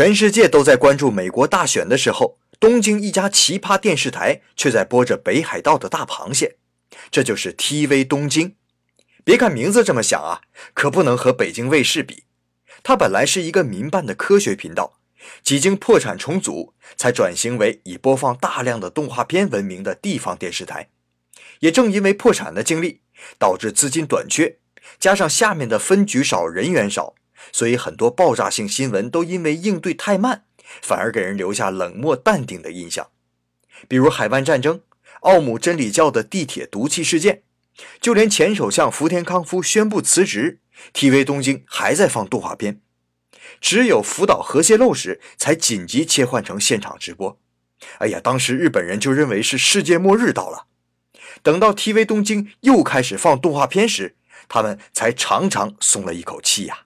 全世界都在关注美国大选的时候，东京一家奇葩电视台却在播着北海道的大螃蟹，这就是 TV 东京。别看名字这么响啊，可不能和北京卫视比。它本来是一个民办的科学频道，几经破产重组，才转型为以播放大量的动画片闻名的地方电视台。也正因为破产的经历，导致资金短缺，加上下面的分局少、人员少。所以很多爆炸性新闻都因为应对太慢，反而给人留下冷漠淡定的印象。比如海湾战争、奥姆真理教的地铁毒气事件，就连前首相福田康夫宣布辞职，TV 东京还在放动画片。只有福岛核泄漏时，才紧急切换成现场直播。哎呀，当时日本人就认为是世界末日到了。等到 TV 东京又开始放动画片时，他们才长长松了一口气呀。